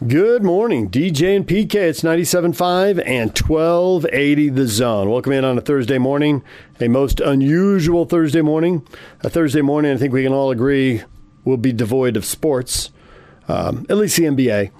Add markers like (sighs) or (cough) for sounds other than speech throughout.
Good morning, DJ and PK. It's 97.5 and 1280 the zone. Welcome in on a Thursday morning, a most unusual Thursday morning. A Thursday morning, I think we can all agree, will be devoid of sports, um, at least the NBA.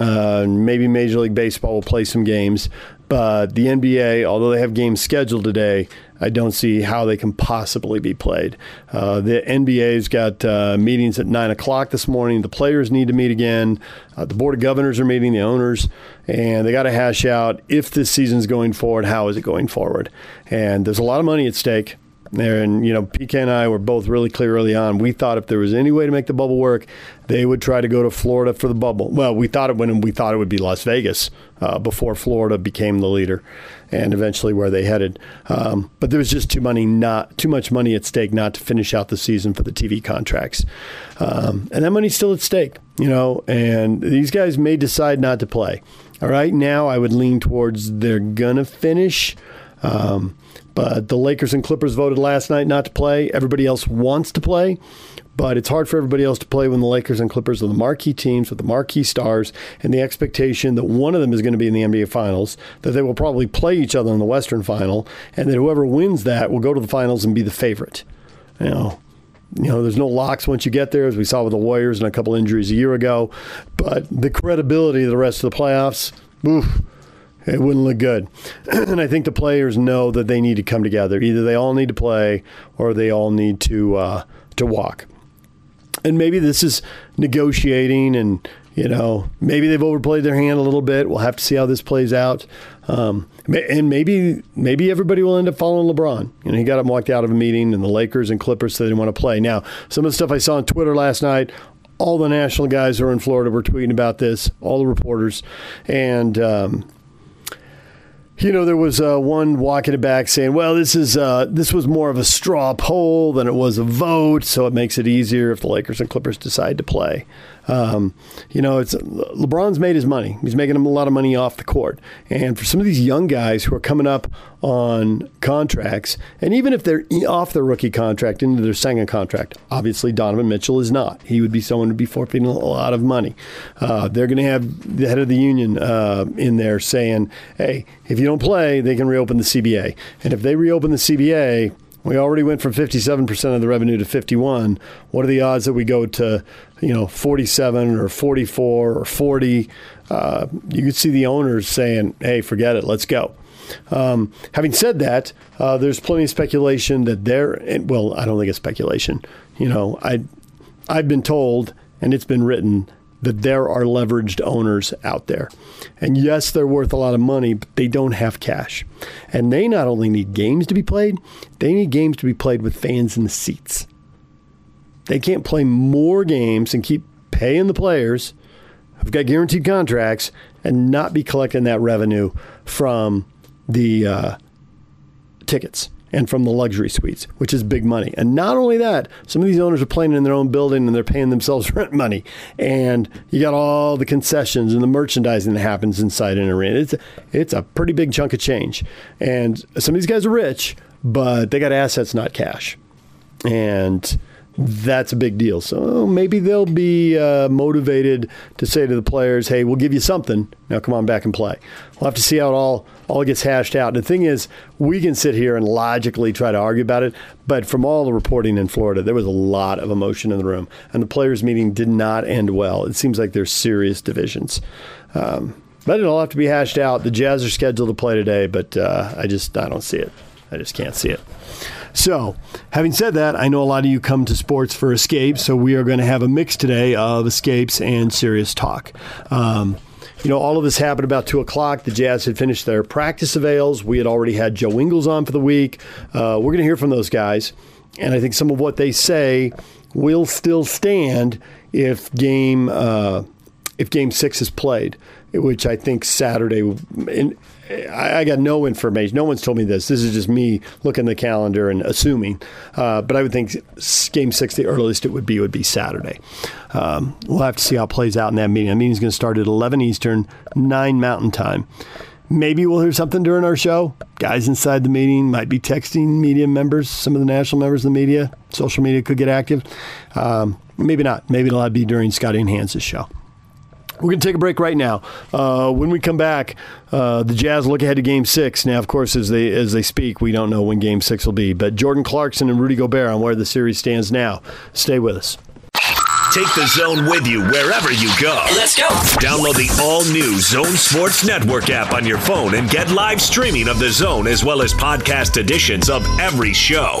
Uh, maybe Major League Baseball will play some games, but the NBA, although they have games scheduled today, I don't see how they can possibly be played. Uh, the NBA's got uh, meetings at 9 o'clock this morning. The players need to meet again. Uh, the Board of Governors are meeting, the owners, and they got to hash out if this season's going forward, how is it going forward? And there's a lot of money at stake. And you know, PK and I were both really clear early on. We thought if there was any way to make the bubble work, they would try to go to Florida for the bubble. Well, we thought it when we thought it would be Las Vegas uh, before Florida became the leader, and eventually where they headed. Um, but there was just too money, not too much money at stake, not to finish out the season for the TV contracts, um, and that money's still at stake. You know, and these guys may decide not to play. All right, now I would lean towards they're gonna finish. Um, but the Lakers and Clippers voted last night not to play. Everybody else wants to play, but it's hard for everybody else to play when the Lakers and Clippers are the marquee teams with the marquee stars and the expectation that one of them is going to be in the NBA Finals, that they will probably play each other in the Western Final, and that whoever wins that will go to the finals and be the favorite. You know, you know, there's no locks once you get there, as we saw with the Warriors and a couple injuries a year ago. But the credibility of the rest of the playoffs, oof, it wouldn't look good. (clears throat) and I think the players know that they need to come together. Either they all need to play or they all need to uh, to walk. And maybe this is negotiating and you know, maybe they've overplayed their hand a little bit. We'll have to see how this plays out. Um, and maybe maybe everybody will end up following LeBron. You know, he got and walked out of a meeting, and the Lakers and Clippers said they didn't want to play. Now, some of the stuff I saw on Twitter last night, all the national guys who are in Florida were tweeting about this, all the reporters, and um, you know, there was uh, one walking it back saying, "Well, this is uh, this was more of a straw poll than it was a vote, so it makes it easier if the Lakers and Clippers decide to play." Um, you know, it's LeBron's made his money. He's making a lot of money off the court, and for some of these young guys who are coming up on contracts, and even if they're off their rookie contract into their second contract, obviously Donovan Mitchell is not. He would be someone who'd be forfeiting a lot of money. Uh, they're going to have the head of the union uh, in there saying, "Hey, if you don't play, they can reopen the CBA, and if they reopen the CBA." We already went from 57% of the revenue to 51. What are the odds that we go to, you know, 47 or 44 or 40? Uh, you could see the owners saying, "Hey, forget it, let's go." Um, having said that, uh, there's plenty of speculation that they're well. I don't think it's speculation. You know, I I've been told, and it's been written that there are leveraged owners out there. And yes, they're worth a lot of money, but they don't have cash. And they not only need games to be played, they need games to be played with fans in the seats. They can't play more games and keep paying the players who've got guaranteed contracts and not be collecting that revenue from the uh, tickets and from the luxury suites, which is big money. And not only that, some of these owners are playing in their own building and they're paying themselves (laughs) rent money. And you got all the concessions and the merchandising that happens inside an arena. It's it's a pretty big chunk of change. And some of these guys are rich, but they got assets, not cash. And that's a big deal. So maybe they'll be uh, motivated to say to the players, "Hey, we'll give you something. Now come on back and play." We'll have to see how it all all gets hashed out. The thing is, we can sit here and logically try to argue about it, but from all the reporting in Florida, there was a lot of emotion in the room, and the players' meeting did not end well. It seems like there's serious divisions. Um, but it'll have to be hashed out. The Jazz are scheduled to play today, but uh, I just I don't see it. I just can't see it. So, having said that, I know a lot of you come to sports for escapes, so we are going to have a mix today of escapes and serious talk. Um, you know, all of this happened about two o'clock. The Jazz had finished their practice avails. We had already had Joe Ingles on for the week. Uh, we're going to hear from those guys, and I think some of what they say will still stand if game uh, if game six is played, which I think Saturday. In, I, I, got no information. No one's told me this. This is just me looking the calendar and assuming. Uh, but I would think Game Six, the earliest it would be, would be Saturday. Um, we'll have to see how it plays out in that meeting. That meeting's going to start at 11 Eastern, 9 Mountain Time. Maybe we'll hear something during our show. Guys inside the meeting might be texting media members, some of the national members of the media. Social media could get active. Um, maybe not. Maybe it'll be during Scotty and Hans' show. We're going to take a break right now. Uh, when we come back, uh, the Jazz look ahead to Game Six. Now, of course, as they as they speak, we don't know when Game Six will be. But Jordan Clarkson and Rudy Gobert on where the series stands now. Stay with us. Take the zone with you wherever you go. Let's go. Download the all new Zone Sports Network app on your phone and get live streaming of the zone as well as podcast editions of every show.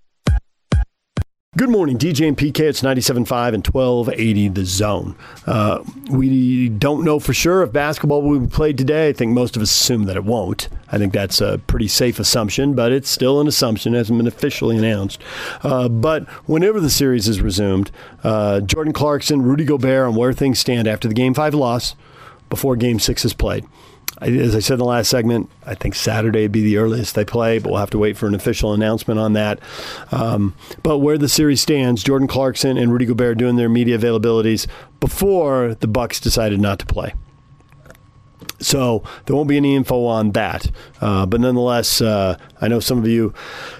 Good morning, DJ and PK. It's 97.5 and 1280 The Zone. Uh, we don't know for sure if basketball will be played today. I think most of us assume that it won't. I think that's a pretty safe assumption, but it's still an assumption. It hasn't been officially announced. Uh, but whenever the series is resumed, uh, Jordan Clarkson, Rudy Gobert on where things stand after the Game 5 loss before Game 6 is played as I said in the last segment, I think Saturday would be the earliest they play, but we'll have to wait for an official announcement on that. Um, but where the series stands, Jordan Clarkson and Rudy Gobert are doing their media availabilities before the Bucks decided not to play. So there won't be any info on that. Uh, but nonetheless, uh, I know some of you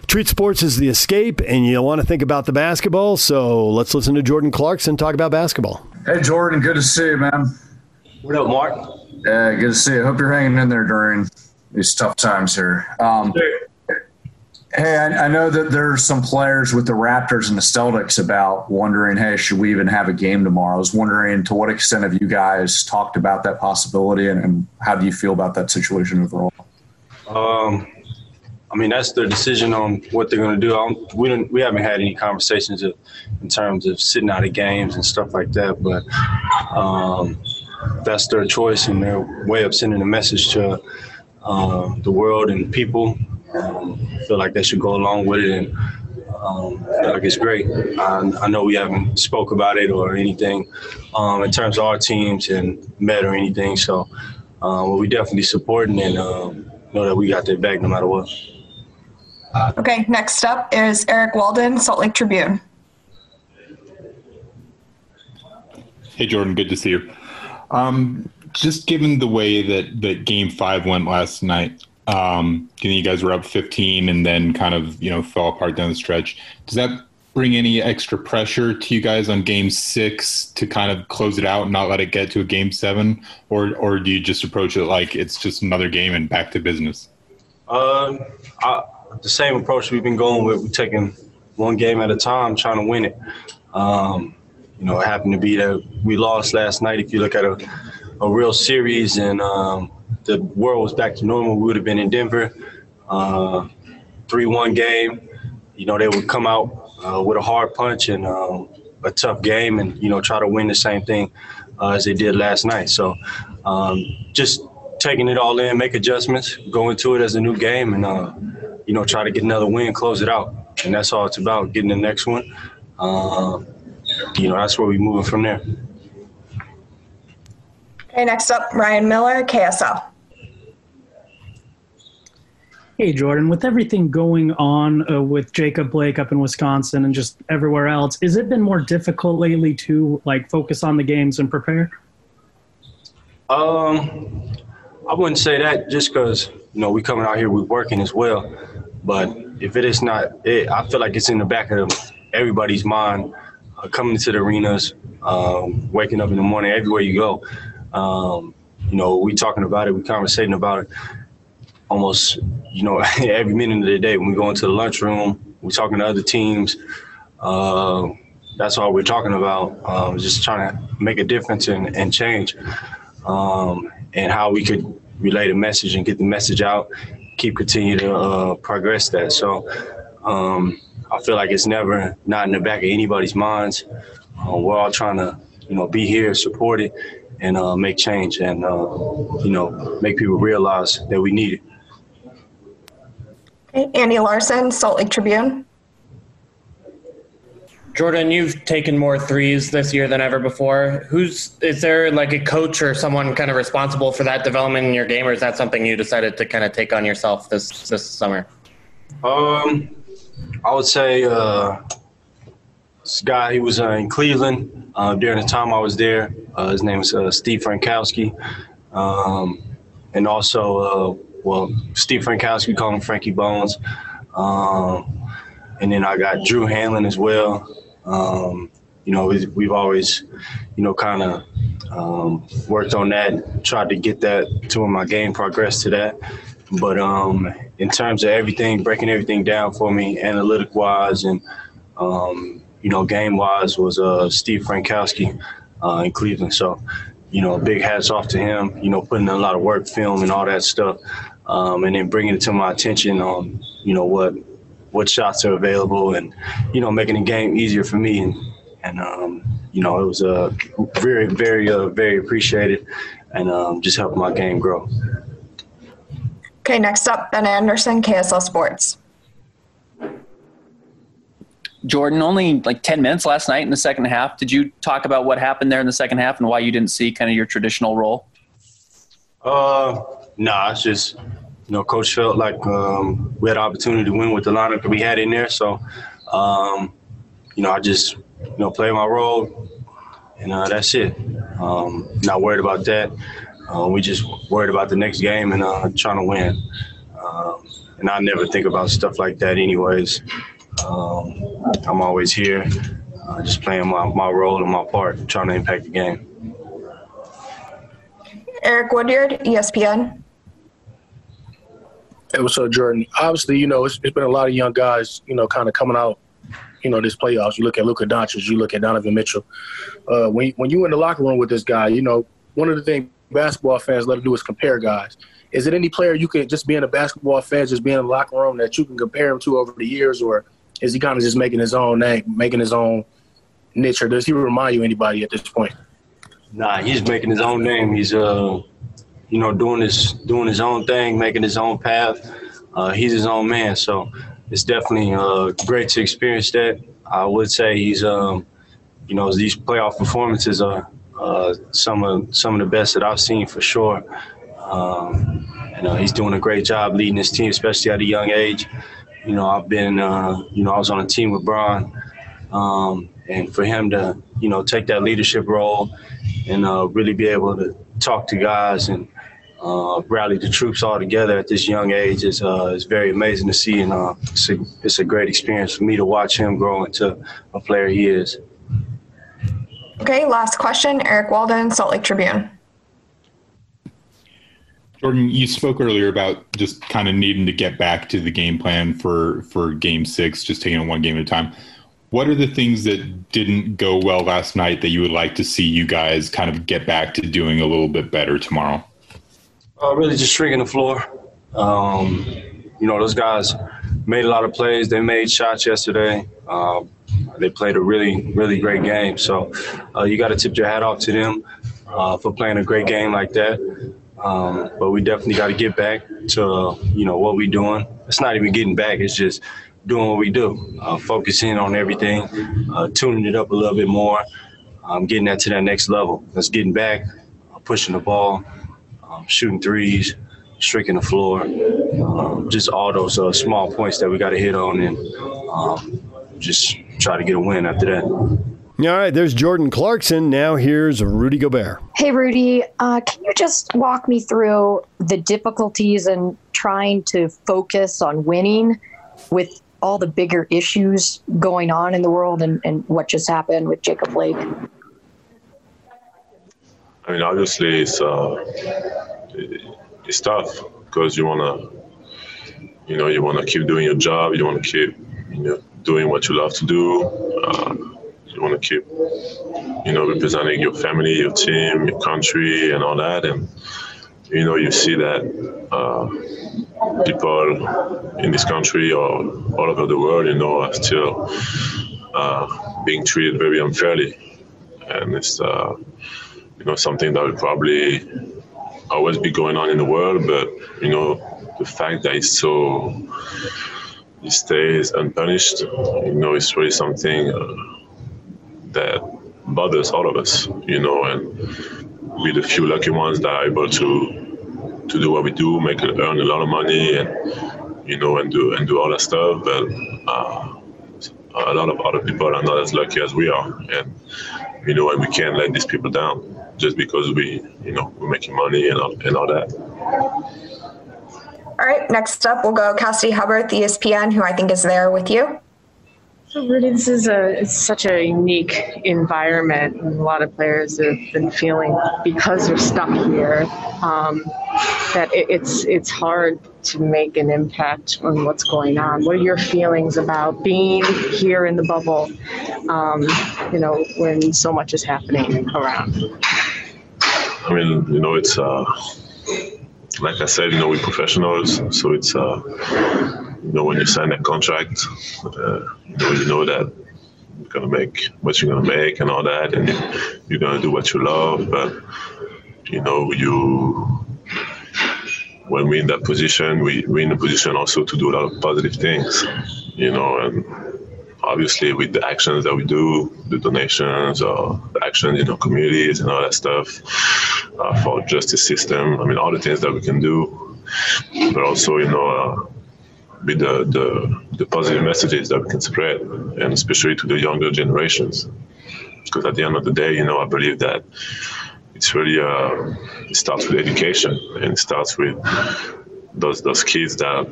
treat sports as the escape and you want to think about the basketball. So let's listen to Jordan Clarkson talk about basketball. Hey, Jordan. Good to see you, man. What up, Mark? Yeah, good to see you. Hope you're hanging in there during these tough times here. Um, hey, I, I, know that there's some players with the Raptors and the Celtics about wondering, hey, should we even have a game tomorrow? I was wondering to what extent have you guys talked about that possibility, and, and how do you feel about that situation overall? Um, I mean, that's their decision on what they're going to do. we didn't, we haven't had any conversations of, in terms of sitting out of games and stuff like that, but. Um, that's their choice and their way of sending a message to uh, the world and people. Um, I feel like they should go along with it, and um, feel like it's great. I, I, know we haven't spoke about it or anything um, in terms of our teams and met or anything, so um, we definitely supporting and um, know that we got their back no matter what. Okay, next up is Eric Walden, Salt Lake Tribune. Hey, Jordan, good to see you. Um, just given the way that that Game Five went last night, um, you guys were up 15 and then kind of you know fell apart down the stretch. Does that bring any extra pressure to you guys on Game Six to kind of close it out and not let it get to a Game Seven, or or do you just approach it like it's just another game and back to business? Um, I, the same approach we've been going with. We're taking one game at a time, trying to win it. Um, you know, it happened to be that we lost last night. If you look at a, a real series and um, the world was back to normal, we would have been in Denver. Uh, 3 1 game. You know, they would come out uh, with a hard punch and um, a tough game and, you know, try to win the same thing uh, as they did last night. So um, just taking it all in, make adjustments, go into it as a new game and, uh, you know, try to get another win, close it out. And that's all it's about, getting the next one. You know, that's where we're moving from there. Okay, next up, Ryan Miller, KSL. Hey, Jordan, with everything going on uh, with Jacob Blake up in Wisconsin and just everywhere else, has it been more difficult lately to like focus on the games and prepare? Um, I wouldn't say that just because you know we coming out here, we working as well. But if it is not, it, I feel like it's in the back of everybody's mind uh, coming to the arenas, um, waking up in the morning, everywhere you go. Um, you know, we talking about it, we conversating about it almost, you know, (laughs) every minute of the day. When we go into the lunchroom, we talking to other teams. Uh, that's all we're talking about. Um, just trying to make a difference and, and change, um, and how we could relay the message and get the message out. Keep continue to uh, progress that. So. Um, I feel like it's never not in the back of anybody's minds. Uh, we're all trying to, you know, be here, support it, and uh, make change, and uh, you know, make people realize that we need it. Okay, Andy Larsen, Salt Lake Tribune. Jordan, you've taken more threes this year than ever before. Who's is there like a coach or someone kind of responsible for that development in your game, or is that something you decided to kind of take on yourself this this summer? Um, I would say uh, this guy, he was uh, in Cleveland uh, during the time I was there. Uh, his name is uh, Steve Frankowski. Um, and also, uh, well, Steve Frankowski, we call him Frankie Bones. Um, and then I got Drew Hanlen as well. Um, you know, we've always, you know, kind of um, worked on that, tried to get that to where my game progress to that. But um, in terms of everything, breaking everything down for me, analytic wise and um, you know, game wise, was uh, Steve Frankowski uh, in Cleveland. So, you know, big hats off to him. You know, putting in a lot of work, film, and all that stuff, um, and then bringing it to my attention on, you know, what what shots are available, and you know, making the game easier for me. And, and um, you know, it was uh, very, very, uh, very appreciated, and um, just helping my game grow. Okay, next up, Ben Anderson, KSL Sports. Jordan, only like 10 minutes last night in the second half. Did you talk about what happened there in the second half and why you didn't see kind of your traditional role? Uh, nah, it's just, you know, coach felt like um, we had an opportunity to win with the lineup that we had in there. So, um, you know, I just, you know, play my role and uh, that's it. Um, not worried about that. Uh, we just worried about the next game and uh, trying to win. Um, and I never think about stuff like that, anyways. Um, I'm always here, uh, just playing my, my role and my part, trying to impact the game. Eric Woodyard, ESPN. Hey, what's up, Jordan? Obviously, you know, it's, it's been a lot of young guys, you know, kind of coming out, you know, this playoffs. You look at Luka Doncic, you look at Donovan Mitchell. Uh, when, when you in the locker room with this guy, you know, one of the things basketball fans love to do is compare guys. Is it any player you could just being a basketball fan, just being in the locker room that you can compare him to over the years, or is he kind of just making his own name, making his own niche, or does he remind you anybody at this point? Nah, he's making his own name. He's uh, you know, doing his doing his own thing, making his own path. Uh, he's his own man, so it's definitely uh, great to experience that. I would say he's, um, you know, these playoff performances are uh, some of some of the best that I've seen for sure. Um, and uh, he's doing a great job leading his team, especially at a young age. You know, I've been, uh, you know, I was on a team with Bron, um, and for him to, you know, take that leadership role and uh, really be able to talk to guys and uh, rally the troops all together at this young age is uh, is very amazing to see, and uh, it's, a, it's a great experience for me to watch him grow into a player he is. Okay, last question. Eric Walden, Salt Lake Tribune. Jordan, you spoke earlier about just kind of needing to get back to the game plan for for Game Six, just taking it one game at a time. What are the things that didn't go well last night that you would like to see you guys kind of get back to doing a little bit better tomorrow? Uh, really, just shrinking the floor. Um, you know, those guys made a lot of plays. They made shots yesterday. Uh, they played a really, really great game. So uh, you got to tip your hat off to them uh, for playing a great game like that. Um, but we definitely got to get back to you know what we're doing. It's not even getting back. It's just doing what we do, uh, focusing on everything, uh, tuning it up a little bit more, um, getting that to that next level. That's getting back, uh, pushing the ball, um, shooting threes, streaking the floor, um, just all those uh, small points that we got to hit on and um, just try to get a win after that. All right, there's Jordan Clarkson. Now here's Rudy Gobert. Hey, Rudy, uh, can you just walk me through the difficulties in trying to focus on winning with all the bigger issues going on in the world and, and what just happened with Jacob Blake? I mean, obviously, it's uh, it's tough because you wanna, you know, you wanna keep doing your job. You wanna keep, you know, doing what you love to do. Uh, you want to keep, you know, representing your family, your team, your country, and all that. And you know, you see that uh, people in this country or all over the world, you know, are still uh, being treated very unfairly, and it's uh, you know something that will probably always be going on in the world. But you know, the fact that it's so it stays unpunished, you know, it's really something uh, that bothers all of us, you know, and we're the few lucky ones that are able to to do what we do, make earn a lot of money, and you know, and do and do all that stuff. But uh, a lot of other people are not as lucky as we are, and you know, and we can't let these people down just because we, you know, we're making money and all, and all that. All right, next up we'll go Cassidy Hubbarth, the ESPN, who I think is there with you. So Rudy, this is a it's such a unique environment. And a lot of players have been feeling because they're stuck here um, that it, it's it's hard to make an impact on what's going on. What are your feelings about being here in the bubble? Um, you know, when so much is happening around. I mean, you know, it's uh, like I said, you know, we're professionals, so it's uh, you know, when you sign a contract, uh, you know, you know that you're gonna make what you're gonna make and all that, and you're gonna do what you love. But you know, you when we're in that position, we we're in a position also to do a lot of positive things. You know, and obviously with the actions that we do, the donations or the actions in our communities and all that stuff uh, for justice system. I mean, all the things that we can do, but also, you know, uh, with the, the, the positive messages that we can spread, and especially to the younger generations. Because at the end of the day, you know, I believe that it's really uh, it starts with education and it starts with those those kids that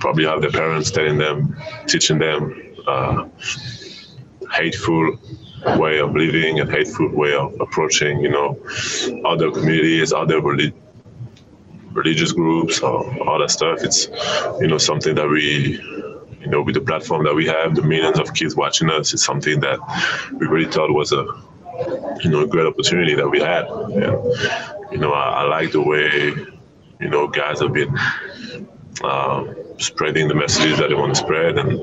probably have their parents telling them, teaching them uh, hateful way of living and hateful way of approaching, you know, other communities, other relig- religious groups, or that stuff. It's, you know, something that we, you know, with the platform that we have, the millions of kids watching us, it's something that we really thought was a, you know, a great opportunity that we had. And, you know, I, I like the way, you know, guys have been um, spreading the messages that they want to spread, and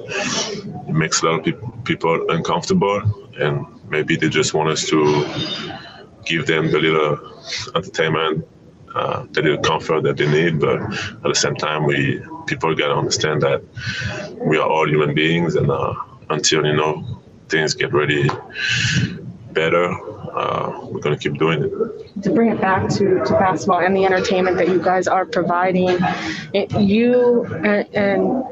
it makes a lot of pe- people uncomfortable, and maybe they just want us to give them the little entertainment, uh, the little comfort that they need. But at the same time, we people gotta understand that we are all human beings, and uh, until you know things get really better, uh, we're gonna keep doing it. to bring it back to, to basketball and the entertainment that you guys are providing, it, you and, and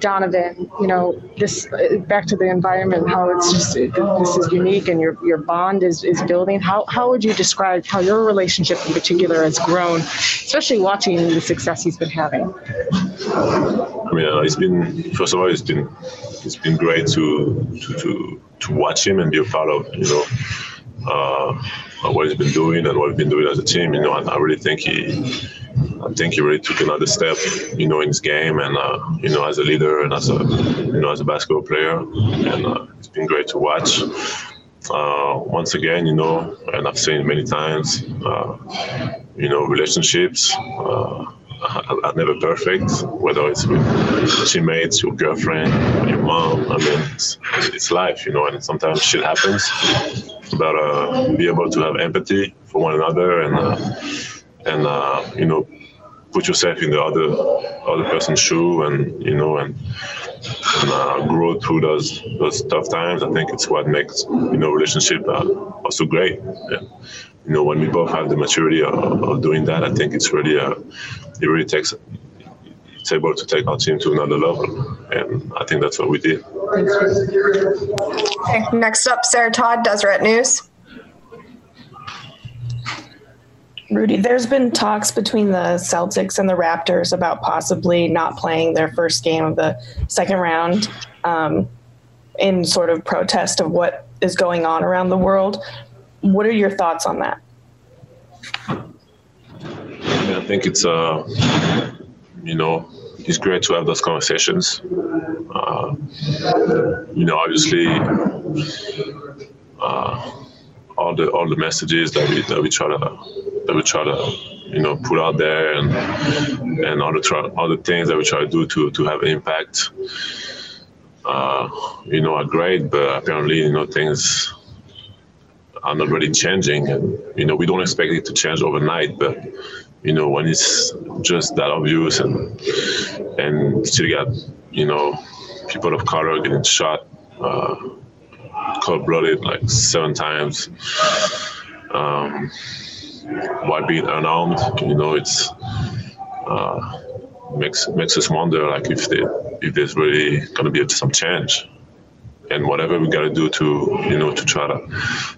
Donovan, you know, this back to the environment, how it's just this is unique and your your bond is, is building. How how would you describe how your relationship in particular has grown, especially watching the success he's been having? I mean, uh, it's been first of all, it's been it's been great to to to, to watch him and be a part of you know uh, what he's been doing and what we've been doing as a team. You know, I, I really think he. I think he really took another step, you know, in his game, and uh, you know, as a leader and as a, you know, as a basketball player, and uh, it's been great to watch. Uh, once again, you know, and I've seen many times, uh, you know, relationships uh, are, never perfect, whether it's with teammates, your girlfriend, your mom. I mean, it's, it's life, you know, and sometimes shit happens. But uh, be able to have empathy for one another and uh, and uh, you know put yourself in the other other person's shoe and you know and, and uh, grow through those those tough times. I think it's what makes you know relationship uh, also great. And, you know when we both have the maturity of, of doing that, I think it's really uh, it really takes it's able to take our team to another level, and I think that's what we did. Okay, next up, Sarah Todd, Deseret News. Rudy, there's been talks between the Celtics and the Raptors about possibly not playing their first game of the second round um, in sort of protest of what is going on around the world. What are your thoughts on that? I, think it's uh, you know, it's great to have those conversations. Uh, you know, obviously, uh, all the all the messages that we that we try to that we try to you know put out there and and the try, the things that we try to do to to have an impact. Uh, you know, are great, but apparently, you know, things are not really changing, and you know, we don't expect it to change overnight, but you know, when it's just that obvious and and still got you know people of color getting shot, uh, cold blooded like seven times, um, while being unarmed, you know, it's uh, makes makes us wonder like if they, if there's really gonna be some change. and whatever we got to do to you know to try to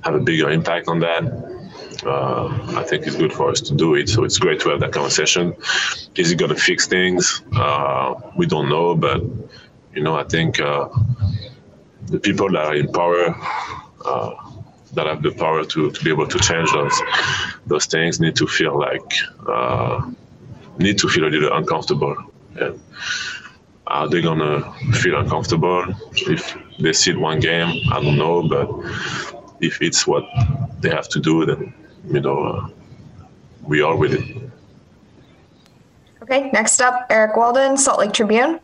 have a bigger impact on that. Uh, I think it's good for us to do it. So it's great to have that conversation. Is it going to fix things? Uh, we don't know, but you know, I think uh, the people that are in power, uh, that have the power to, to be able to change those those things, need to feel like uh, need to feel a little uncomfortable. And are they gonna feel uncomfortable if they sit one game? I don't know, but if it's what they have to do, then you know uh, we are with it. Okay, next up, Eric Walden, Salt Lake Tribune.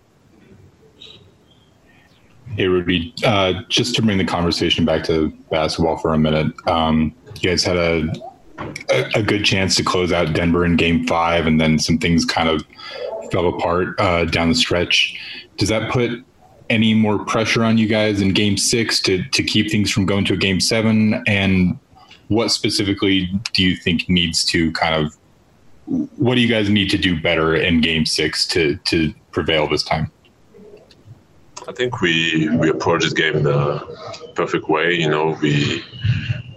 Hey, Rudy. Uh, just to bring the conversation back to basketball for a minute, um, you guys had a, a, a good chance to close out Denver in Game Five, and then some things kind of fell apart uh, down the stretch. Does that put any more pressure on you guys in Game Six to to keep things from going to a Game Seven? And what specifically do you think needs to kind of what do you guys need to do better in Game Six to to prevail this time? I think we we approached this game the perfect way. You know, we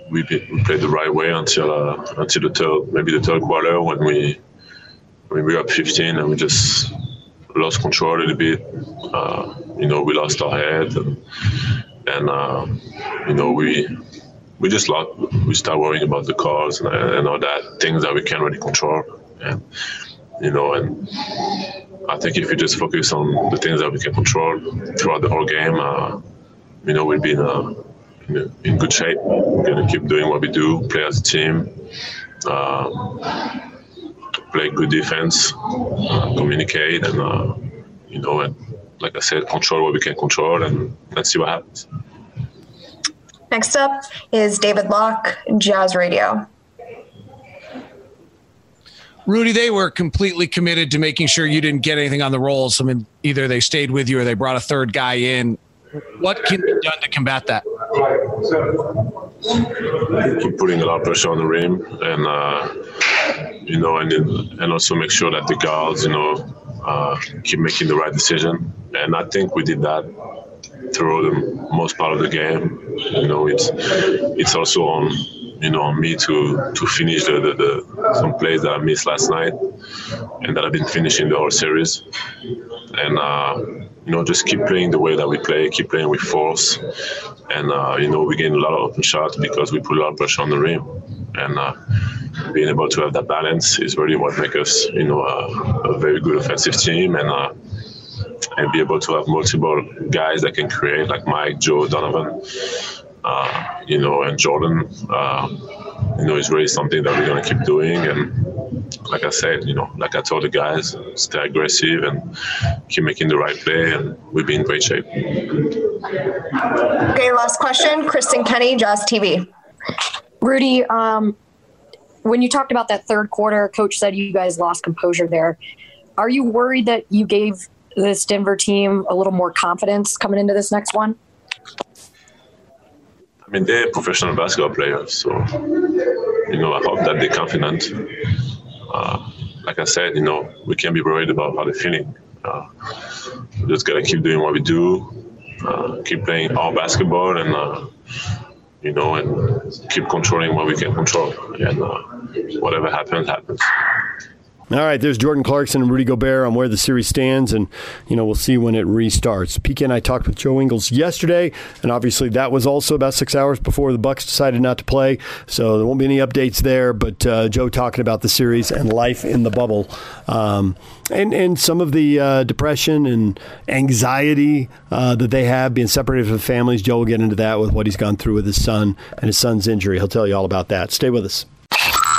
we, we played the right way until uh, until the third maybe the third quarter when we when we were up 15 and we just lost control a little bit. Uh, you know, we lost our head and and uh, you know we we just lost. We start worrying about the calls and, and all that things that we can't really control. And you know, and I think if we just focus on the things that we can control throughout the whole game, uh, you know, we'll be in, a, in, a, in, good shape. We're going to keep doing what we do, play as a team, uh, play good defense, uh, communicate, and, uh, you know, and like I said, control what we can control, and let's see what happens. Next up is David Locke, Jazz Radio. Rudy, they were completely committed to making sure you didn't get anything on the rolls. I mean, either they stayed with you or they brought a third guy in. What can be done to combat that? You keep putting a lot of pressure on the rim, and uh, you know, and and also make sure that the guards, you know, uh, keep making the right decision. And I think we did that through the most part of the game. You know, it's it's also on you know, on me to to finish the, the, the, some plays that I missed last night and that I've been finishing the whole series. And uh, you know, just keep playing the way that we play, keep playing with force, and uh, you know, we gain a lot of open shots because we put a lot of pressure on the rim, and uh, being able to have that balance is really what makes us, you know, a, a very good offensive team, and uh, and be able to have multiple guys that can create, like Mike, Joe, Donovan uh, you know, and Jordan, uh, you know, it's really something that we're going to keep doing. And like I said, you know, like I told the guys, stay aggressive and keep making the right play, and we'll be in great shape. Okay, last question. Kristen Kenny, Jazz TV. Rudy, um, when you talked about that third quarter, coach said you guys lost composure there. Are you worried that you gave this Denver team a little more confidence coming into this next one? I mean, they're professional basketball players, so you know, I hope that they're confident. Uh, like I said, you know, we can't be worried about how they're feeling. Uh, we just gotta keep doing what we do, uh, keep playing our basketball, and uh, you know, and keep controlling what we can control. And uh, whatever happens, happens. All right, there's Jordan Clarkson and Rudy Gobert on where the series stands, and you know we'll see when it restarts. PK and I talked with Joe Ingles yesterday, and obviously that was also about six hours before the Bucks decided not to play, so there won't be any updates there. But uh, Joe talking about the series and life in the bubble, um, and and some of the uh, depression and anxiety uh, that they have being separated from families. Joe will get into that with what he's gone through with his son and his son's injury. He'll tell you all about that. Stay with us.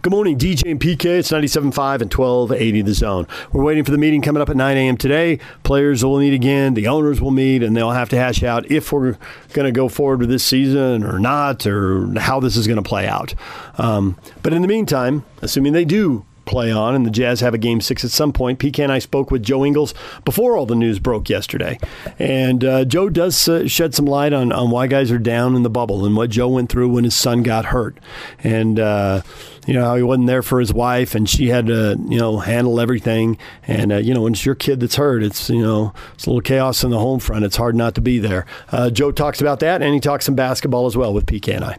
Good morning, DJ and PK. It's 97.5 and 1280 the zone. We're waiting for the meeting coming up at 9 a.m. today. Players will meet again, the owners will meet, and they'll have to hash out if we're going to go forward with this season or not, or how this is going to play out. Um, but in the meantime, assuming they do play on, and the Jazz have a game six at some point. PK and I spoke with Joe Ingles before all the news broke yesterday. And uh, Joe does uh, shed some light on, on why guys are down in the bubble and what Joe went through when his son got hurt. And, uh, you know, how he wasn't there for his wife and she had to, you know, handle everything. And, uh, you know, when it's your kid that's hurt, it's, you know, it's a little chaos in the home front. It's hard not to be there. Uh, Joe talks about that and he talks some basketball as well with PK and I.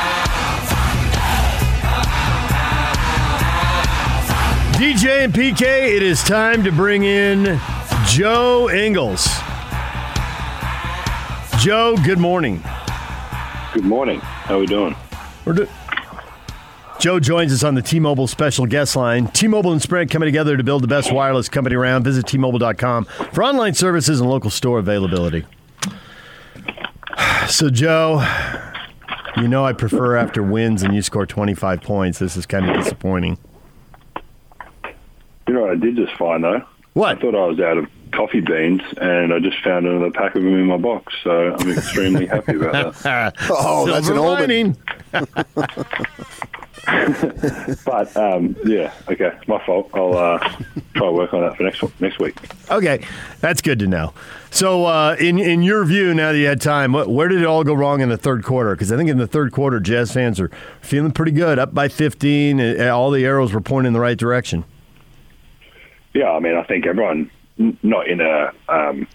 DJ and PK, it is time to bring in Joe Ingles. Joe, good morning. Good morning. How are we doing? We're do- Joe joins us on the T-Mobile special guest line. T-Mobile and Sprint coming together to build the best wireless company around. Visit T-Mobile.com for online services and local store availability. (sighs) So, Joe, you know I prefer after wins and you score 25 points. This is kind of disappointing. You know what I did just find though? What? I thought I was out of coffee beans, and I just found another pack of them in my box. So I'm extremely happy about that. (laughs) oh, that's an omen. (laughs) but um, yeah, okay, my fault. I'll uh, try to work on that for next next week. Okay, that's good to know. So, uh, in in your view, now that you had time, what, where did it all go wrong in the third quarter? Because I think in the third quarter, Jazz fans are feeling pretty good, up by 15. and All the arrows were pointing in the right direction. Yeah, I mean, I think everyone, not in a um,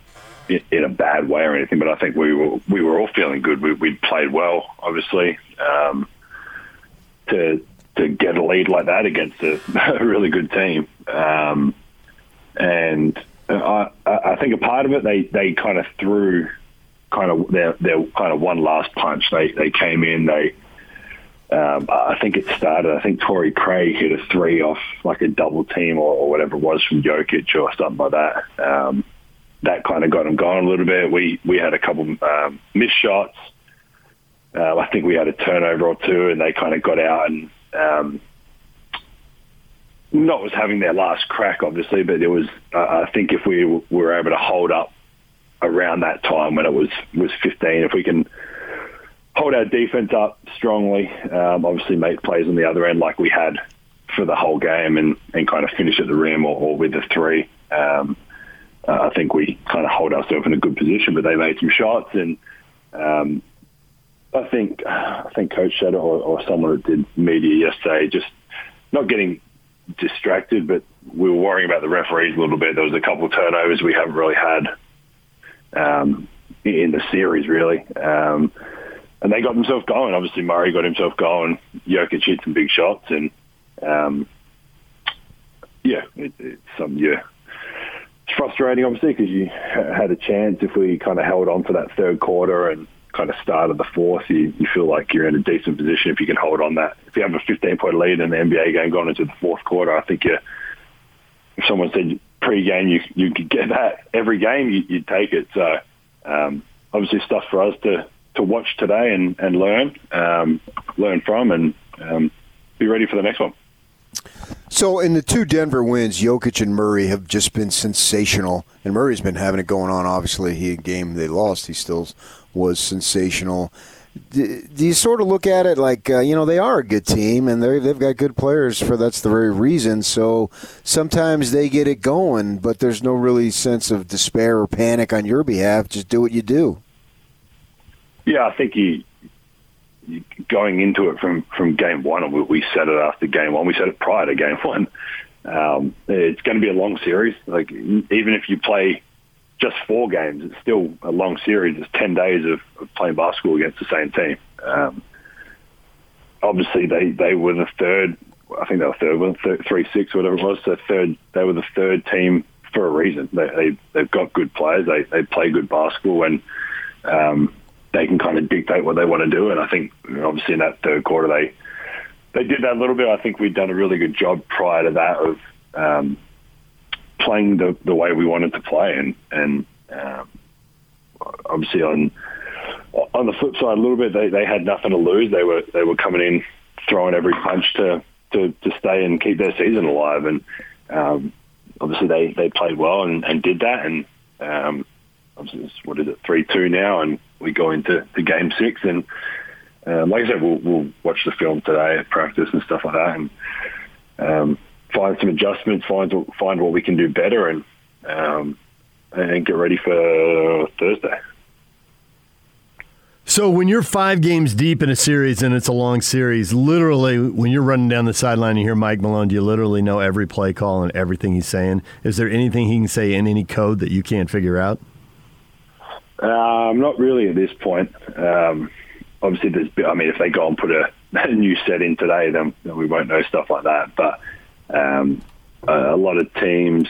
in, a bad way or anything, but I think we were we were all feeling good. We we played well, obviously. Um, to to get a lead like that against a, (laughs) a really good team, um, and I I think a part of it they they kind of threw kind of their their kind of one last punch. They they came in they. Um, I think it started. I think Torrey Craig hit a three off like a double team or, or whatever it was from Jokic or something like that. Um, that kind of got them going a little bit. We we had a couple um, missed shots. Uh, I think we had a turnover or two, and they kind of got out and um, not was having their last crack, obviously, but it was. Uh, I think if we were able to hold up around that time when it was was 15, if we can hold our defense up strongly, um, obviously make plays on the other end like we had for the whole game, and and kind of finish at the rim or, or with the three. Um, uh, I think we kind of hold ourselves in a good position, but they made some shots and. Um, I think I think Coach said or, or someone that did media yesterday, just not getting distracted, but we were worrying about the referees a little bit. There was a couple of turnovers we haven't really had um, in the series, really, um, and they got themselves going. Obviously, Murray got himself going. Jokic hit some big shots, and um, yeah, it, it's some yeah. It's frustrating, obviously, because you had a chance if we kind of held on for that third quarter and kind of started the fourth, you, you feel like you're in a decent position if you can hold on that. If you have a 15 point lead in the NBA game going into the fourth quarter, I think you, if someone said pre-game you you could get that every game, you, you'd take it. So um, obviously stuff for us to to watch today and and learn um, learn from and um, be ready for the next one. So in the two Denver wins, Jokic and Murray have just been sensational, and Murray's been having it going on. Obviously, he a game they lost, he still was sensational. Do, do you sort of look at it like uh, you know they are a good team and they've got good players for that's the very reason. So sometimes they get it going, but there's no really sense of despair or panic on your behalf. Just do what you do. Yeah, I think you going into it from from game one, we, we said it after game one. We said it prior to game one. Um, it's going to be a long series. Like even if you play just four games. It's still a long series. It's ten days of, of playing basketball against the same team. Um, obviously, they they were the third. I think they were third, well, third three six, whatever it was. The third. They were the third team for a reason. They, they they've got good players. They they play good basketball and. Um, they can kind of dictate what they want to do, and I think obviously in that third quarter they they did that a little bit. I think we'd done a really good job prior to that of um, playing the, the way we wanted to play, and and um, obviously on on the flip side a little bit, they, they had nothing to lose. They were they were coming in throwing every punch to to, to stay and keep their season alive, and um, obviously they, they played well and, and did that. And um, what is it, three two now, and we go into the game six, and um, like I said, we'll, we'll watch the film today practice and stuff like that, and um, find some adjustments, find find what we can do better, and um, and get ready for Thursday. So when you're five games deep in a series and it's a long series, literally when you're running down the sideline you hear Mike Malone, do you literally know every play call and everything he's saying? Is there anything he can say in any code that you can't figure out? Um, not really at this point. Um, obviously, there's. I mean, if they go and put a, (laughs) a new set in today, then, then, we won't know stuff like that. But um, a, a, lot of teams.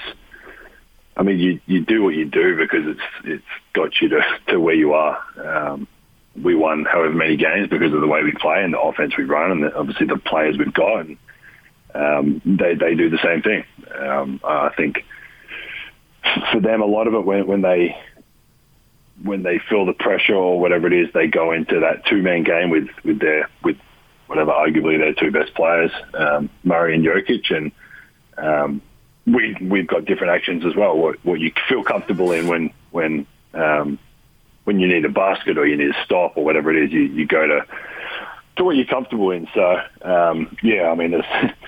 I mean, you you do what you do because it's it's got you to, (laughs) to where you are. Um, we won however many games because of the way we play and the offense we run, and the, obviously the players we've got. And, um, they they do the same thing. Um, I think for them, a lot of it when when they when they feel the pressure or whatever it is, they go into that two man game with with their with whatever arguably their two best players, um, Murray and Jokic, and um, we we've got different actions as well. What what you feel comfortable in when when um, when you need a basket or you need a stop or whatever it is, you, you go to to what you're comfortable in. So um, yeah, I mean there's. (laughs)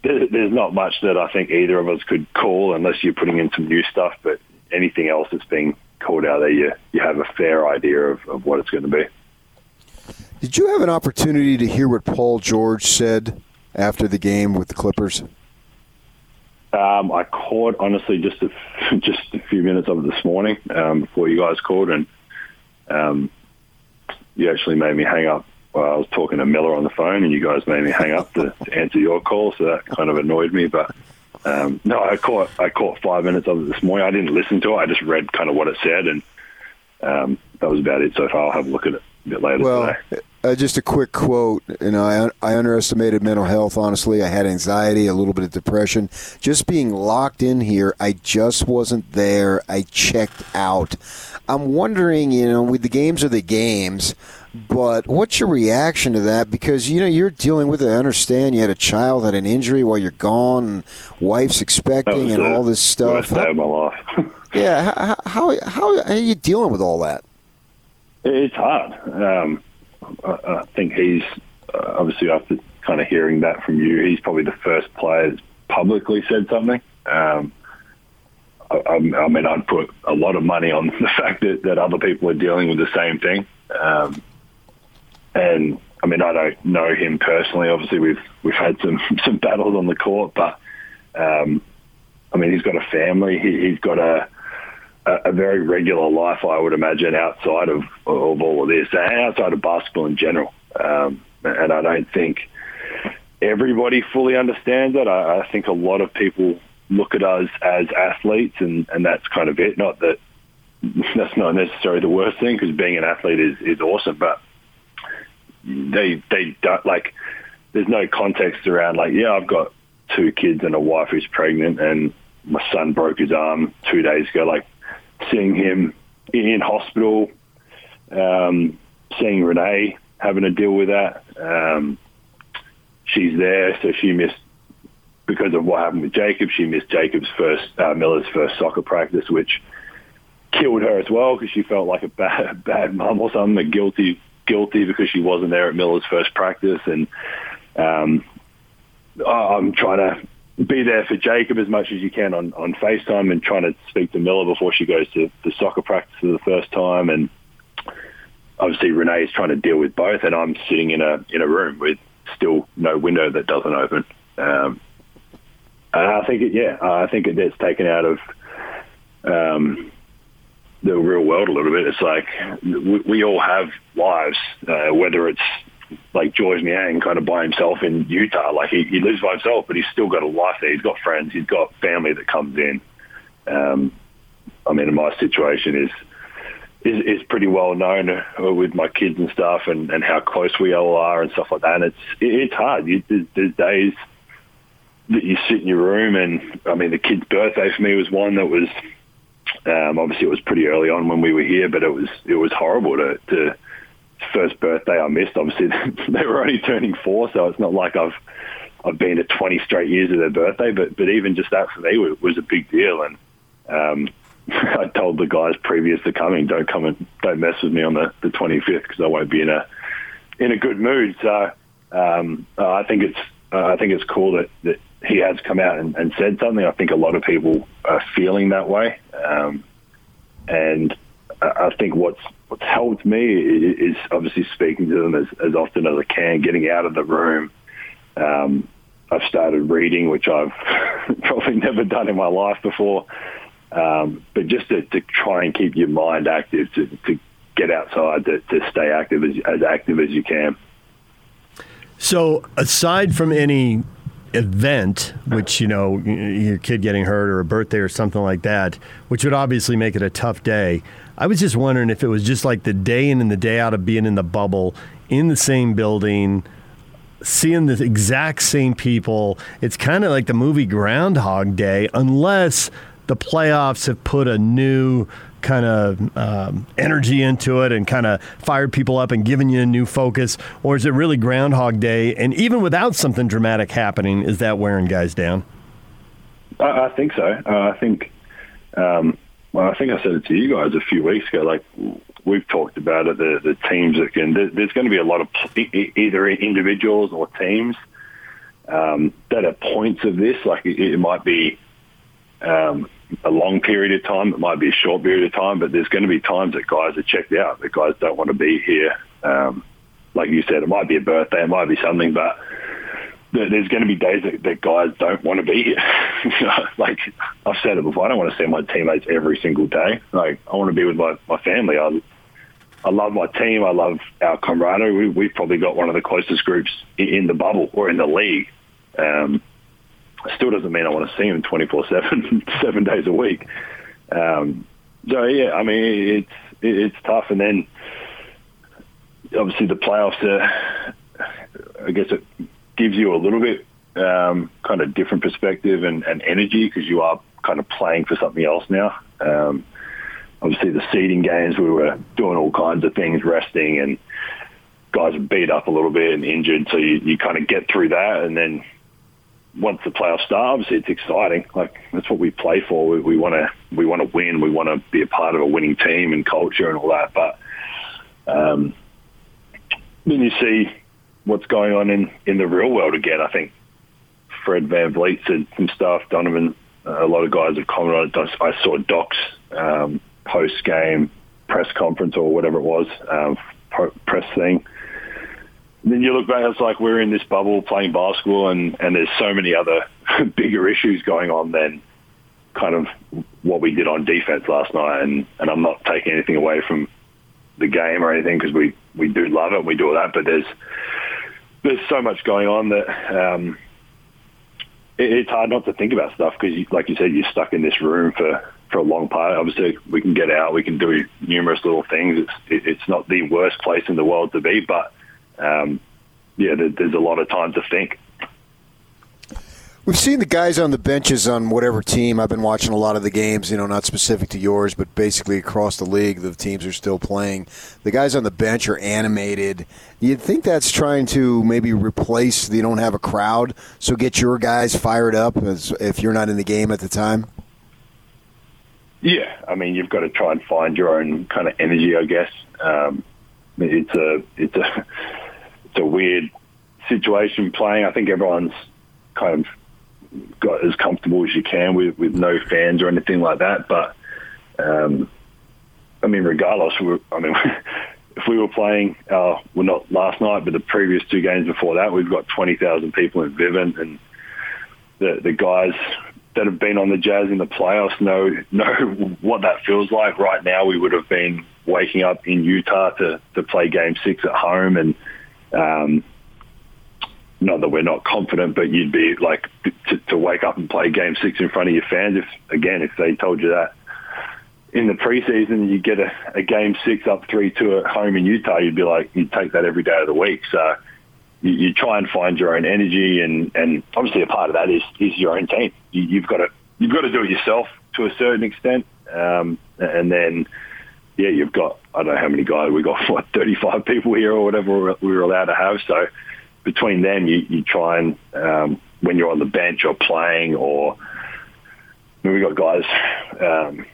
There's not much that I think either of us could call unless you're putting in some new stuff. But anything else that's being called out there, you you have a fair idea of, of what it's going to be. Did you have an opportunity to hear what Paul George said after the game with the Clippers? Um, I caught honestly just a, (laughs) just a few minutes of it this morning um, before you guys called, and um, you actually made me hang up. While I was talking to Miller on the phone, and you guys made me hang up to, to answer your call, so that kind of annoyed me. But um, no, I caught I caught five minutes of it this morning. I didn't listen to it. I just read kind of what it said, and um, that was about it so far. I'll have a look at it a bit later well, today. Uh, just a quick quote. You know, I, I underestimated mental health. Honestly, I had anxiety, a little bit of depression. Just being locked in here, I just wasn't there. I checked out. I'm wondering, you know, with the games are the games. But what's your reaction to that? Because you know you're dealing with it. I understand you had a child had an injury while you're gone, and wife's expecting, and all this stuff. How, my life. (laughs) yeah, how, how, how are you dealing with all that? It's hard. Um, I, I, think he's uh, obviously after kind of hearing that from you, he's probably the first player that's publicly said something. Um, I, I, mean, I'd put a lot of money on (laughs) the fact that, that other people are dealing with the same thing. Um, and I mean, I don't know him personally. Obviously, we've we've had some (laughs) some battles on the court, but um, I mean, he's got a family. He, has got a, a, a very regular life, I would imagine, outside of of all of this, and outside of basketball in general. Um, and I don't think everybody fully understands that. I, I think a lot of people look at us as athletes, and and that's kind of it. Not that (laughs) that's not necessarily the worst thing because being an athlete is is awesome, but they they don't like. There's no context around like, yeah, I've got two kids and a wife who's pregnant, and my son broke his arm two days ago. Like seeing him in hospital, um, seeing Renee having to deal with that. Um, she's there, so she missed because of what happened with Jacob. She missed Jacob's first uh, Miller's first soccer practice, which killed her as well because she felt like a bad (laughs) bad mum or something, a guilty guilty because she wasn't there at Miller's first practice, and um, I'm trying to be there for Jacob as much as you can on, on FaceTime and trying to speak to Miller before she goes to the soccer practice for the first time. And obviously Renee is trying to deal with both, and I'm sitting in a in a room with still no window that doesn't open. Um, and I think it, yeah, I think it gets taken out of um, the real world a little bit. It's like we, we all have lives, uh, whether it's like George Niang kind of by himself in Utah. Like he, he lives by himself, but he's still got a life there. He's got friends. He's got family that comes in. Um, I mean, my situation is is, is pretty well known uh, with my kids and stuff, and, and how close we all are and stuff like that. And it's it, it's hard. You, there's, there's days that you sit in your room, and I mean, the kid's birthday for me was one that was um, obviously it was pretty early on when we were here, but it was it was horrible to. to first birthday I missed. Obviously, (laughs) they were only turning four, so it's not like I've I've been to 20 straight years of their birthday. But but even just that for me was, was a big deal. And um, (laughs) I told the guys previous to coming, don't come and don't mess with me on the, the 25th because I won't be in a in a good mood. So um, uh, I think it's uh, I think it's cool that, that he has come out and, and, said something. I think a lot of people are feeling that way, um, and I think what's what's helped me is obviously speaking to them as, as often as I can, getting out of the room. Um, I've started reading, which I've (laughs) probably never done in my life before. Um, but just to, to, try and keep your mind active, to, to get outside, to, to stay active as, as active as you can. So, aside from any event, which, you know, your kid getting hurt or a birthday or something like that, which would obviously make it a tough day, I was just wondering if it was just like the day in and the day out of being in the bubble, in the same building, seeing the exact same people. It's kind of like the movie Groundhog Day, unless the playoffs have put a new kind of um, energy into it and kind of fired people up and given you a new focus? Or is it really Groundhog Day? And even without something dramatic happening, is that wearing guys down? I, I think so. Uh, I think, um, well, I think I said it to you guys a few weeks ago. Like we've talked about it, the, the teams that can. There's going to be a lot of either individuals or teams um, that are points of this. Like it, it might be. Um, a long period of time. It might be a short period of time, but there's going to be times that guys are checked out. That guys don't want to be here. Um, like you said, it might be a birthday, it might be something, but there's going to be days that, that guys don't want to be here. (laughs) like I've said it before, I don't want to see my teammates every single day. Like I want to be with my, my family. I, I love my team. I love our camaraderie. We, we've probably got one of the closest groups in, in the bubble or in the league. Um, still doesn't mean I want to see him 24/7, (laughs) seven days a week. Um, so yeah, I mean it's it's tough, and then obviously the playoffs. Uh, I guess it gives you a little bit um, kind of different perspective and, and energy because you are kind of playing for something else now. Um, obviously, the seeding games we were doing all kinds of things, resting, and guys beat up a little bit and injured, so you, you kind of get through that, and then once the playoffs start, obviously it's exciting. Like that's what we play for. We want to we want to win. We want to be a part of a winning team and culture and all that. But um, then you see what's going on in in the real world again. I think Fred Van VanVleet said some stuff. Donovan, uh, a lot of guys have commented on it. I saw Doc's um, post game press conference or whatever it was, um, press thing then you look back, it's like we're in this bubble playing basketball, and, and there's so many other (laughs) bigger issues going on than kind of what we did on defense last night. And, and I'm not taking anything away from the game or anything because we, we do love it and we do all that, but there's there's so much going on that um, it, it's hard not to think about stuff because, like you said, you're stuck in this room for for a long part. Obviously, we can get out, we can do numerous little things. It's it, it's not the worst place in the world to be, but um, yeah, there, there's a lot of time to think. We've seen the guys on the benches on whatever team. I've been watching a lot of the games, you know, not specific to yours, but basically across the league, the teams are still playing. The guys on the bench are animated. You'd think that's trying to maybe replace, they don't have a crowd, so get your guys fired up as if you're not in the game at the time? Yeah, I mean, you've got to try and find your own kind of energy, I guess. Um, it's a, it's a, a weird situation playing. I think everyone's kind of got as comfortable as you can with, with no fans or anything like that. But um, I mean, regardless, I mean, (laughs) if we were playing, uh, well, not last night, but the previous two games before that, we've got twenty thousand people in Vivint, and the the guys that have been on the Jazz in the playoffs know know what that feels like. Right now, we would have been waking up in Utah to to play Game Six at home, and um, not that we're not confident, but you'd be like to, to wake up and play Game Six in front of your fans. If again, if they told you that in the preseason, you get a, a Game Six up three two at home in Utah, you'd be like, you'd take that every day of the week. So you, you try and find your own energy, and and obviously a part of that is is your own team. You, you've got to you've got to do it yourself to a certain extent, um, and then yeah, you've got I don't know how many guys we got (laughs) what thirty five people here or whatever we were allowed to have. So between them, you you try and um, when you're on the bench or playing, or I mean, we got guys. Um,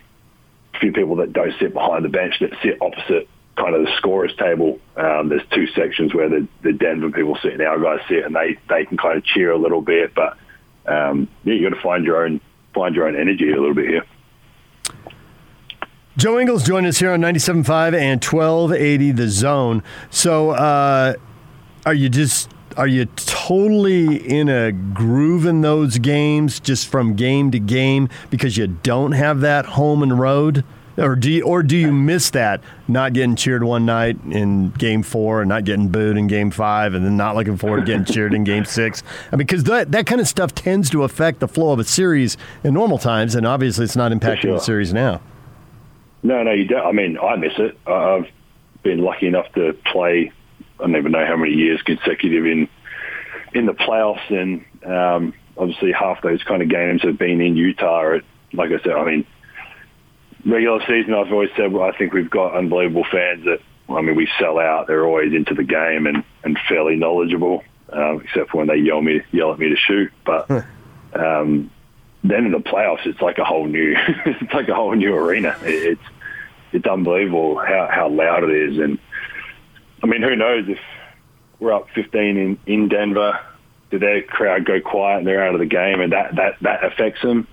a few people that don't sit behind the bench that sit opposite kind of the scorers table. Um, there's two sections where the, the Denver people sit and our guys sit, and they they can kind of cheer a little bit. But um, yeah, you got to find your own find your own energy a little bit here. Joe Ingles joined us here on 97.5 and 1280 The Zone. So, uh, are you just are you totally in a groove in those games, just from game to game, because you don't have that home and road? Or do you, or do you miss that not getting cheered one night in game four and not getting booed in game five and then not looking forward to getting cheered in (laughs) game six? I mean, because that, that kind of stuff tends to affect the flow of a series in normal times, and obviously it's not impacting sure. the series now. No, no, you don't. I mean, I miss it. I've been lucky enough to play. I don't even know how many years consecutive in in the playoffs, and um, obviously half those kind of games have been in Utah. At, like I said, I mean, regular season, I've always said well, I think we've got unbelievable fans that. I mean, we sell out. They're always into the game and, and fairly knowledgeable, um, except for when they yell me yell at me to shoot. But um, then in the playoffs, it's like a whole new (laughs) it's like a whole new arena. It's it's unbelievable how, how loud it is. And I mean, who knows if we're up 15 in, in Denver, did their crowd go quiet and they're out of the game and that, that, that affects them?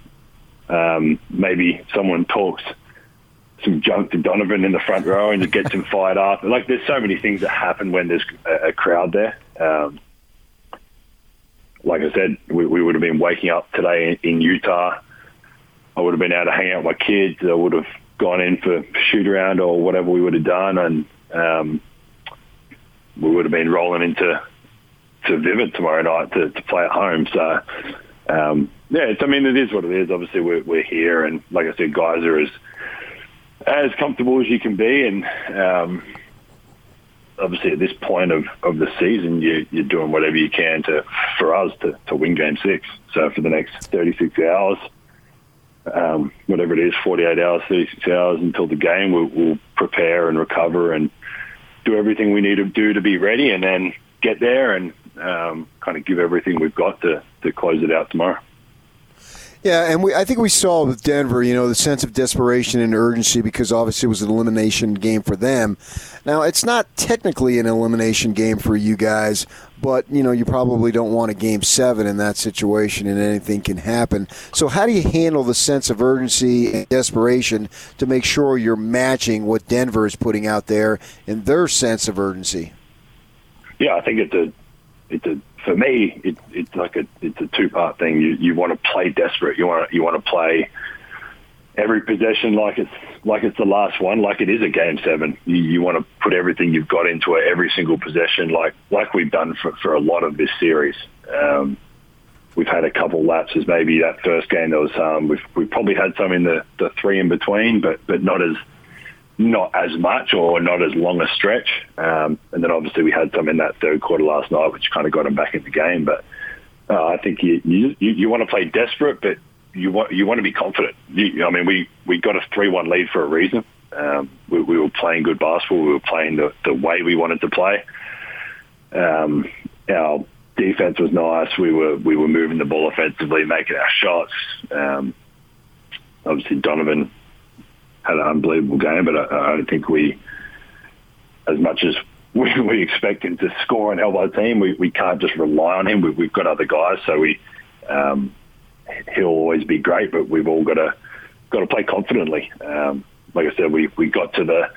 Um, maybe someone talks some junk to Donovan in the front row and it gets him fired up. Like there's so many things that happen when there's a, a crowd there. Um, like I said, we, we would have been waking up today in, in Utah. I would have been able to hang out with my kids. I would have gone in for shoot around or whatever we would have done, and um, we would have been rolling into to Vivint tomorrow night to, to play at home. So um, yeah, it's, I mean it is what it is. Obviously we're, we're here, and like I said, guys are as as comfortable as you can be, and um, obviously at this point of, of the season, you, you're doing whatever you can to for us to, to win Game Six. So for the next 36 hours um, whatever it is, 48 hours, 36 hours until the game. We'll, we'll, prepare and recover and do everything we need to do to be ready and then get there and um, kind of give everything we've got to, to close it out tomorrow. Yeah, and we, I think we saw with Denver, you know, the sense of desperation and urgency because obviously it was an elimination game for them. Now, it's not technically an elimination game for you guys, but, you know, you probably don't want a game seven in that situation and anything can happen. So, how do you handle the sense of urgency and desperation to make sure you're matching what Denver is putting out there in their sense of urgency? Yeah, I think it's a, it's a for me, it, it's like a it's a two part thing. You you want to play desperate. You want you want to play every possession like it's like it's the last one, like it is a game seven. You, you want to put everything you've got into it, every single possession, like like we've done for, for a lot of this series. Um, we've had a couple lapses. Maybe that first game there was um, we've we've probably had some in the, the three in between, but but not as not as much or not as long a stretch. Um, and then obviously we had some in that third quarter last night, which kind of got them back in the game. But uh, I think you, you you want to play desperate, but you want you want to be confident. You, I mean, we we got a three one lead for a reason. Um, we, we, were playing good basketball. We were playing the, the way we wanted to play. Um, our defense was nice. We were we were moving the ball offensively, making our shots. Um, obviously, Donovan had an unbelievable game, but I, I don't think we, as much as (laughs) we, we expect him to score and help our team, we, we can't just rely on him. We, we've got other guys, so we um, he'll always be great, but we've all got to got to play confidently. Um, like I said, we, we got to the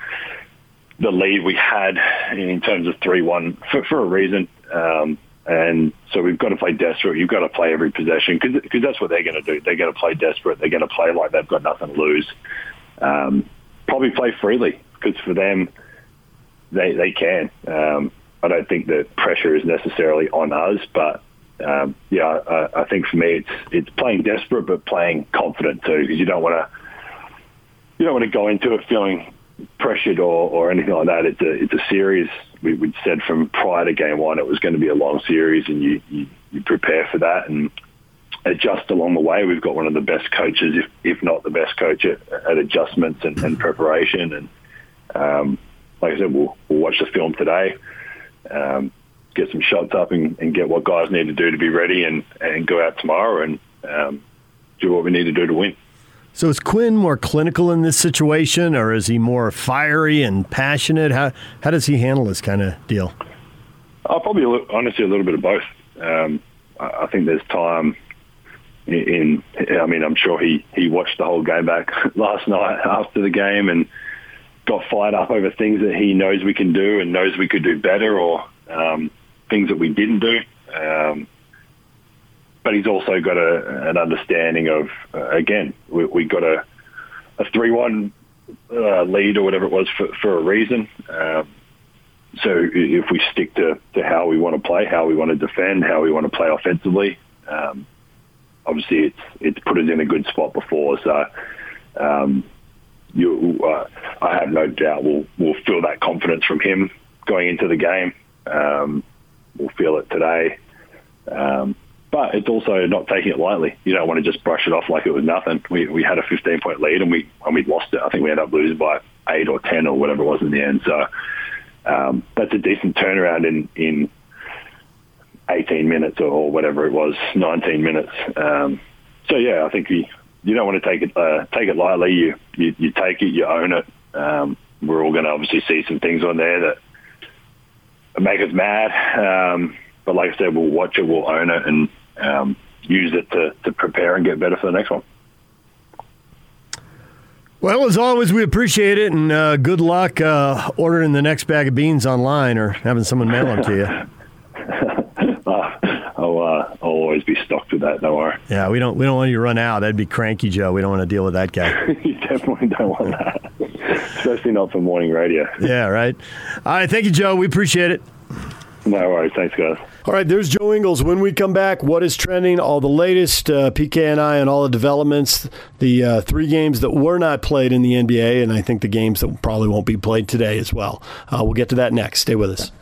the lead we had in terms of three one for, for a reason. Um, and so we've got to play desperate. You've got to play every possession because that's what they're going to do. They're going to play desperate. They're going to play like they've got nothing to lose. Um, probably play freely because for them, they they can. Um, I don't think the pressure is necessarily on us, but um, yeah, I, I think for me it's it's playing desperate but playing confident too because you don't want to you don't want to go into it feeling pressured or, or anything like that. It's a it's a series. We we said from prior to game one it was going to be a long series, and you, you you prepare for that and adjust along the way. We've got one of the best coaches, if if not the best coach at, at adjustments and, and preparation. And um, like I said, we'll we'll watch the film today. Um, get some shots up and, and, get what guys need to do to be ready and, and go out tomorrow and um, do what we need to do to win. So is Quin more clinical in this situation, or is he more fiery and passionate? How how does he handle this kind of deal? I'll probably honestly a little bit of both. Um, I think there's time in. I mean, I'm sure he he watched the whole game back (laughs) last night after the game and got fired up over things that he knows we can do and knows we could do better, or um, things that we didn't do. Um, but he's also got a, an understanding of, uh, again, we, we got a, a 3 1 uh, lead or whatever it was for, for a reason. Um, so if we stick to, to how we want to play, how we want to defend, how we want to play offensively, um, obviously it's it's put us in a good spot before. So um, you, uh, I have no doubt we'll we'll feel that confidence from him going into the game. Um, we'll feel it today. Um, but it's also not taking it lightly. You don't want to just brush it off like it was nothing. We we had a 15 point lead and we and we lost it. I think we ended up losing by eight or ten or whatever it was in the end. So um, that's a decent turnaround in in 18 minutes or whatever it was, 19 minutes. Um, so yeah, I think you you don't want to take it uh, take it lightly. You, you you take it, you own it. Um, we're all going to obviously see some things on there that make us mad. Um, but like I said, we'll watch it, we'll own it, and um, use it to, to prepare and get better for the next one. Well, as always, we appreciate it, and uh, good luck uh, ordering the next bag of beans online or having someone mail them to you. (laughs) uh, I'll, uh, I'll always be stocked with that. Don't. Yeah, we don't we don't want you to run out. That'd be cranky, Joe. We don't want to deal with that guy. (laughs) you definitely don't want that, especially not for morning radio. yeah, right. All right, thank you, Joe. We appreciate it. No worries. Thanks, guys. All right, there's Joe Ingles. When we come back, what is trending? All the latest, uh, PK and I, and all the developments, the uh, three games that were not played in the NBA, and I think the games that probably won't be played today as well. Uh, we'll get to that next. Stay with us.